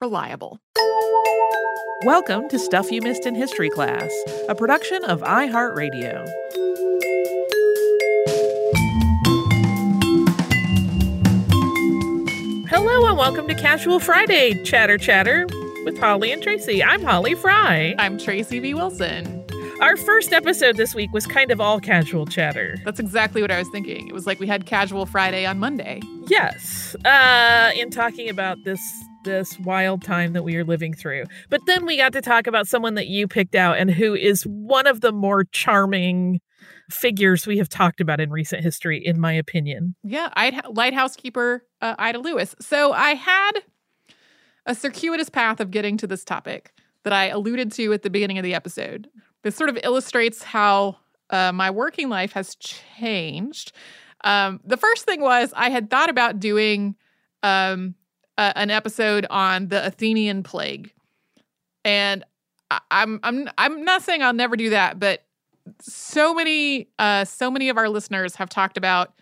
reliable. Welcome to Stuff You Missed in History Class, a production of iHeartRadio. Hello and welcome to Casual Friday Chatter Chatter with Holly and Tracy. I'm Holly Frey. I'm Tracy V. Wilson. Our first episode this week was kind of all casual chatter. That's exactly what I was thinking. It was like we had Casual Friday on Monday. Yes, uh, in talking about this this wild time that we are living through. But then we got to talk about someone that you picked out and who is one of the more charming figures we have talked about in recent history, in my opinion. Yeah, I'd, lighthouse keeper uh, Ida Lewis. So I had a circuitous path of getting to this topic that I alluded to at the beginning of the episode. This sort of illustrates how uh, my working life has changed. Um, the first thing was I had thought about doing um, an episode on the Athenian plague, and I, I'm I'm I'm not saying I'll never do that, but so many uh, so many of our listeners have talked about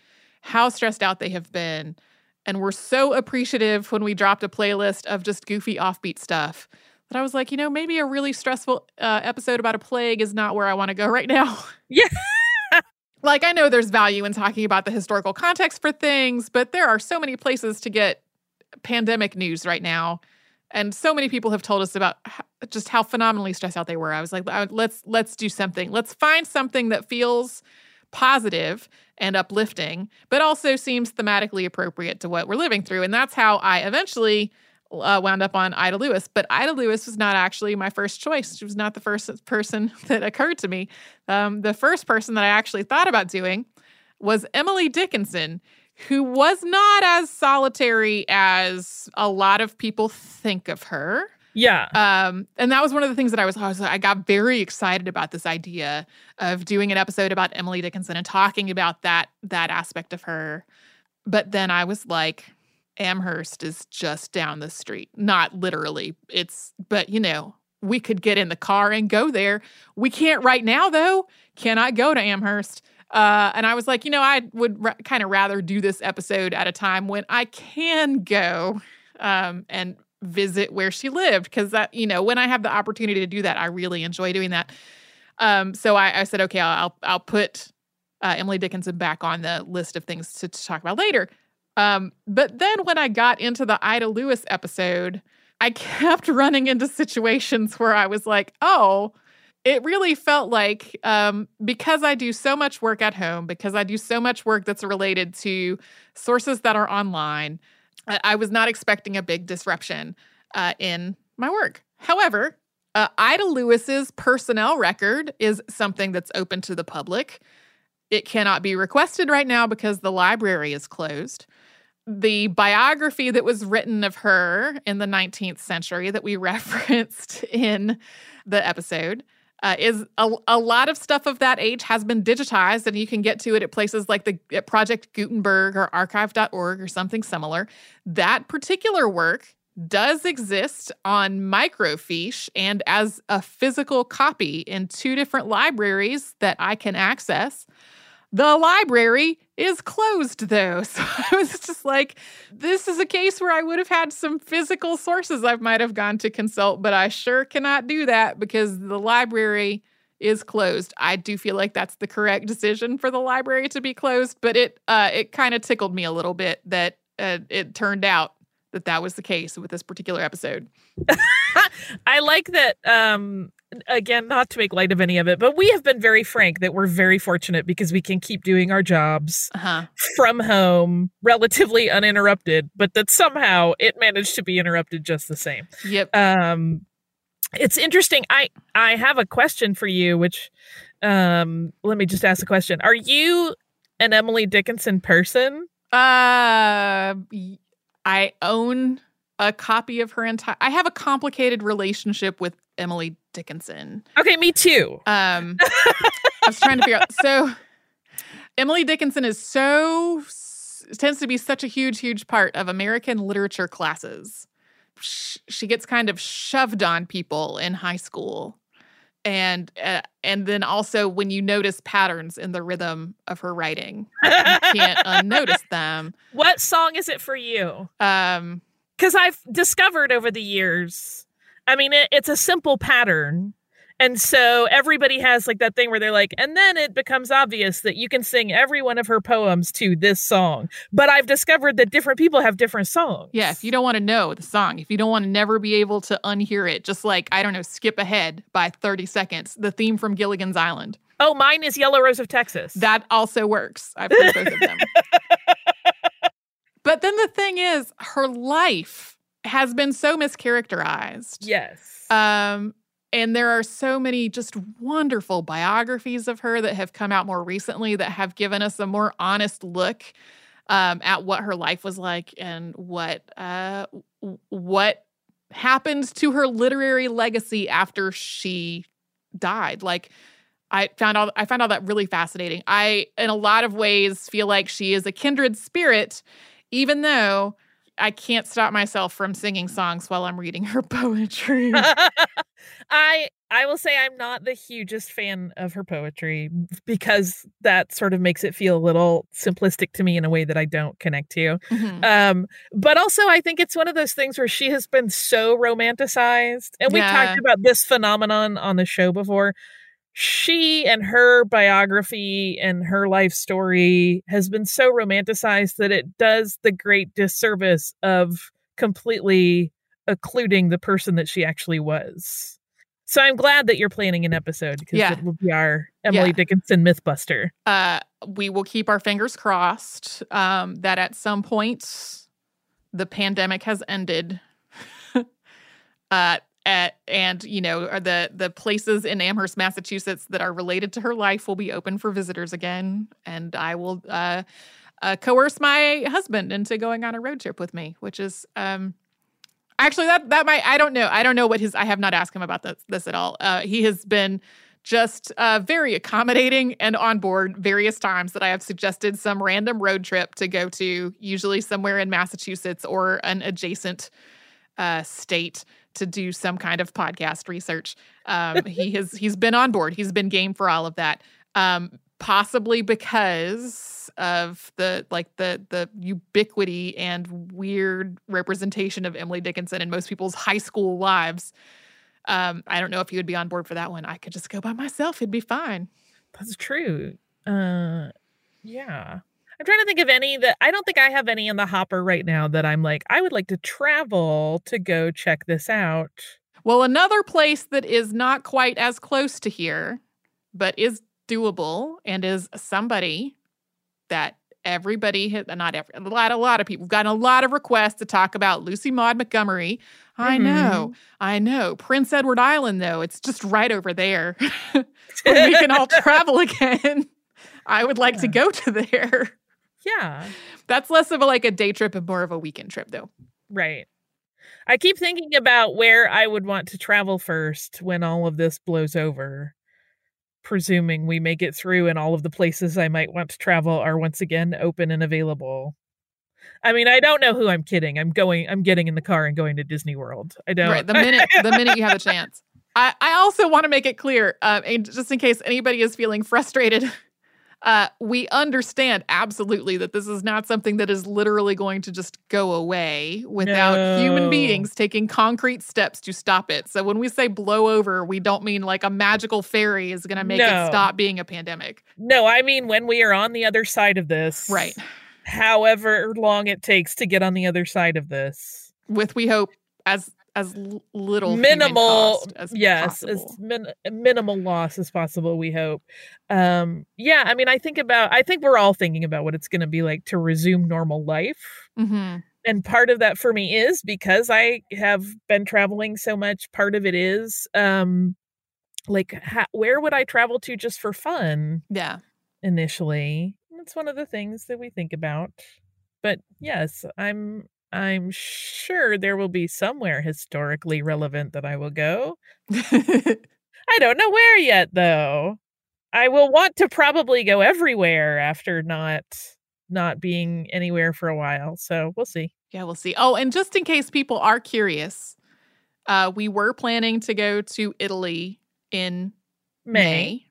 how stressed out they have been, and we're so appreciative when we dropped a playlist of just goofy offbeat stuff that I was like, you know, maybe a really stressful uh, episode about a plague is not where I want to go right now. Yeah. like I know there's value in talking about the historical context for things, but there are so many places to get pandemic news right now and so many people have told us about just how phenomenally stressed out they were. I was like, let's let's do something. Let's find something that feels positive and uplifting, but also seems thematically appropriate to what we're living through. And that's how I eventually uh, wound up on Ida Lewis. But Ida Lewis was not actually my first choice. She was not the first person that occurred to me. Um, the first person that I actually thought about doing was Emily Dickinson, who was not as solitary as a lot of people think of her. Yeah. Um, and that was one of the things that I was, I was, I got very excited about this idea of doing an episode about Emily Dickinson and talking about that that aspect of her. But then I was like, Amherst is just down the street. Not literally. It's but you know, we could get in the car and go there. We can't right now though. Cannot go to Amherst. Uh, and I was like, you know, I would r- kind of rather do this episode at a time when I can go um, and visit where she lived because that, you know, when I have the opportunity to do that, I really enjoy doing that. Um, so I, I, said, okay, I'll I'll put uh, Emily Dickinson back on the list of things to, to talk about later. Um, but then when I got into the Ida Lewis episode, I kept running into situations where I was like, oh, it really felt like um, because I do so much work at home, because I do so much work that's related to sources that are online, I, I was not expecting a big disruption uh, in my work. However, uh, Ida Lewis's personnel record is something that's open to the public. It cannot be requested right now because the library is closed. The biography that was written of her in the 19th century that we referenced in the episode uh, is a, a lot of stuff of that age has been digitized and you can get to it at places like the at project gutenberg or archive.org or something similar. That particular work does exist on microfiche and as a physical copy in two different libraries that i can access the library is closed though. So I was just like, this is a case where I would have had some physical sources I might have gone to consult, but I sure cannot do that because the library is closed. I do feel like that's the correct decision for the library to be closed, but it uh, it kind of tickled me a little bit that uh, it turned out that that was the case with this particular episode. I like that um again, not to make light of any of it, but we have been very frank that we're very fortunate because we can keep doing our jobs uh-huh. from home relatively uninterrupted, but that somehow it managed to be interrupted just the same. Yep. Um, it's interesting. I I have a question for you, which um, let me just ask a question. Are you an Emily Dickinson person? Uh, I own a copy of her entire. I have a complicated relationship with Emily Dickinson. Okay, me too. Um, I was trying to figure out. So, Emily Dickinson is so tends to be such a huge, huge part of American literature classes. She gets kind of shoved on people in high school, and uh, and then also when you notice patterns in the rhythm of her writing, you can't unnotice them. What song is it for you? Um, because I've discovered over the years I mean, it, it's a simple pattern. And so everybody has like that thing where they're like, and then it becomes obvious that you can sing every one of her poems to this song. But I've discovered that different people have different songs. Yeah, if you don't want to know the song, if you don't want to never be able to unhear it, just like, I don't know, skip ahead by 30 seconds, the theme from Gilligan's Island. Oh, mine is Yellow Rose of Texas. That also works. I've heard both of them. but then the thing is, her life has been so mischaracterized. Yes. Um, and there are so many just wonderful biographies of her that have come out more recently that have given us a more honest look um, at what her life was like and what uh, what happened to her literary legacy after she died. Like I found all I found all that really fascinating. I in a lot of ways feel like she is a kindred spirit, even though I can't stop myself from singing songs while I'm reading her poetry. I I will say I'm not the hugest fan of her poetry because that sort of makes it feel a little simplistic to me in a way that I don't connect to. Mm-hmm. Um, but also I think it's one of those things where she has been so romanticized, and we yeah. talked about this phenomenon on the show before she and her biography and her life story has been so romanticized that it does the great disservice of completely occluding the person that she actually was. So I'm glad that you're planning an episode because yeah. it will be our Emily yeah. Dickinson Mythbuster. Uh, we will keep our fingers crossed um, that at some point the pandemic has ended. uh, at, and you know the the places in Amherst, Massachusetts that are related to her life will be open for visitors again, and I will uh, uh, coerce my husband into going on a road trip with me, which is um, actually that that might I don't know. I don't know what his I have not asked him about this this at all. Uh, he has been just uh, very accommodating and on board various times that I have suggested some random road trip to go to, usually somewhere in Massachusetts or an adjacent uh, state to do some kind of podcast research. Um, he has he's been on board. He's been game for all of that. Um, possibly because of the like the the ubiquity and weird representation of Emily Dickinson in most people's high school lives. Um, I don't know if he would be on board for that one. I could just go by myself. It'd be fine. That's true. Uh, yeah. I'm trying to think of any that I don't think I have any in the hopper right now that I'm like, I would like to travel to go check this out. Well, another place that is not quite as close to here, but is doable and is somebody that everybody has, not every, a lot, a lot of people have gotten a lot of requests to talk about Lucy Maud Montgomery. I Mhm. know, I know. Prince Edward Island, though, it's just right over there. we can all travel again, I would like to go to there. Yeah. That's less of a like a day trip and more of a weekend trip, though. Right. I keep thinking about where I would want to travel first when all of this blows over. Presuming we make it through and all of the places I might want to travel are once again open and available. I mean, I don't know who I'm kidding. I'm going I'm getting in the car and going to Disney World. I don't Right. The minute the minute you have a chance. I, I also want to make it clear, uh, and just in case anybody is feeling frustrated, uh, we understand absolutely that this is not something that is literally going to just go away without human beings taking concrete steps to stop it. So when we say blow over, we don't mean like a magical fairy is going to make No. it stop being a pandemic. No, I mean when we are on the other side of this. Right. However long it takes to get on the other side of this. With we hope as as little minimal as yes possible. as min- minimal loss as possible we hope um yeah i mean i think about i think we're all thinking about what it's going to be like to resume normal life Mhm. and part of that for me is because i have been traveling so much part of it is um like ha- where would i travel to just for fun Yeah. initially that's one of the things that we think about but yes i'm i'm sure there will be somewhere historically relevant that i will go I don't know where yet though. I will want to probably go everywhere after not not being anywhere for a while. So we'll see. Yeah, we'll see. Oh, and just in case people are curious, uh, we were planning to go to Italy in May. May.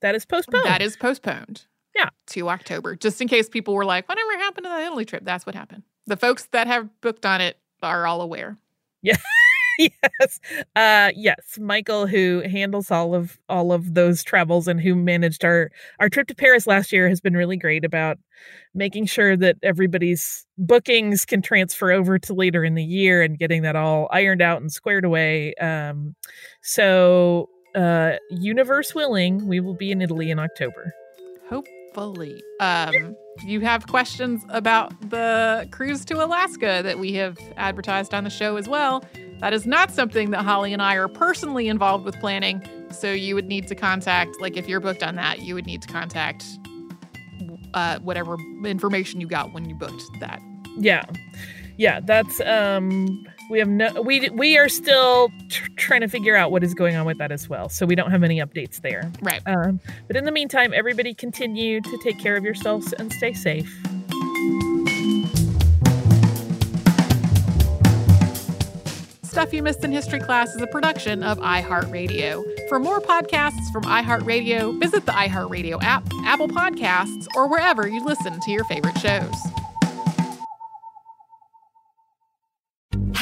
That is postponed. That is postponed. Yeah. To October. Just in case people were like, whatever happened to that Italy trip? That's what happened. The folks that have booked on it are all aware. yes. Uh yes. Michael who handles all of all of those travels and who managed our our trip to Paris last year has been really great about making sure that everybody's bookings can transfer over to later in the year and getting that all ironed out and squared away. Um so uh universe willing, we will be in Italy in October. Hopefully. Um, you have questions about the cruise to Alaska that we have advertised on the show as well. That is not something that Holly and I are personally involved with planning. So you would need to contact, like, if you're booked on that, you would need to contact uh, whatever information you got when you booked that. Yeah. Yeah, that's um we have no we we are still tr- trying to figure out what is going on with that as well. So we don't have any updates there. Right. Um but in the meantime, everybody continue to take care of yourselves and stay safe. Stuff You Missed in History Class is a production of iHeartRadio. For more podcasts from iHeartRadio, visit the iHeartRadio app, Apple Podcasts, or wherever you listen to your favorite shows.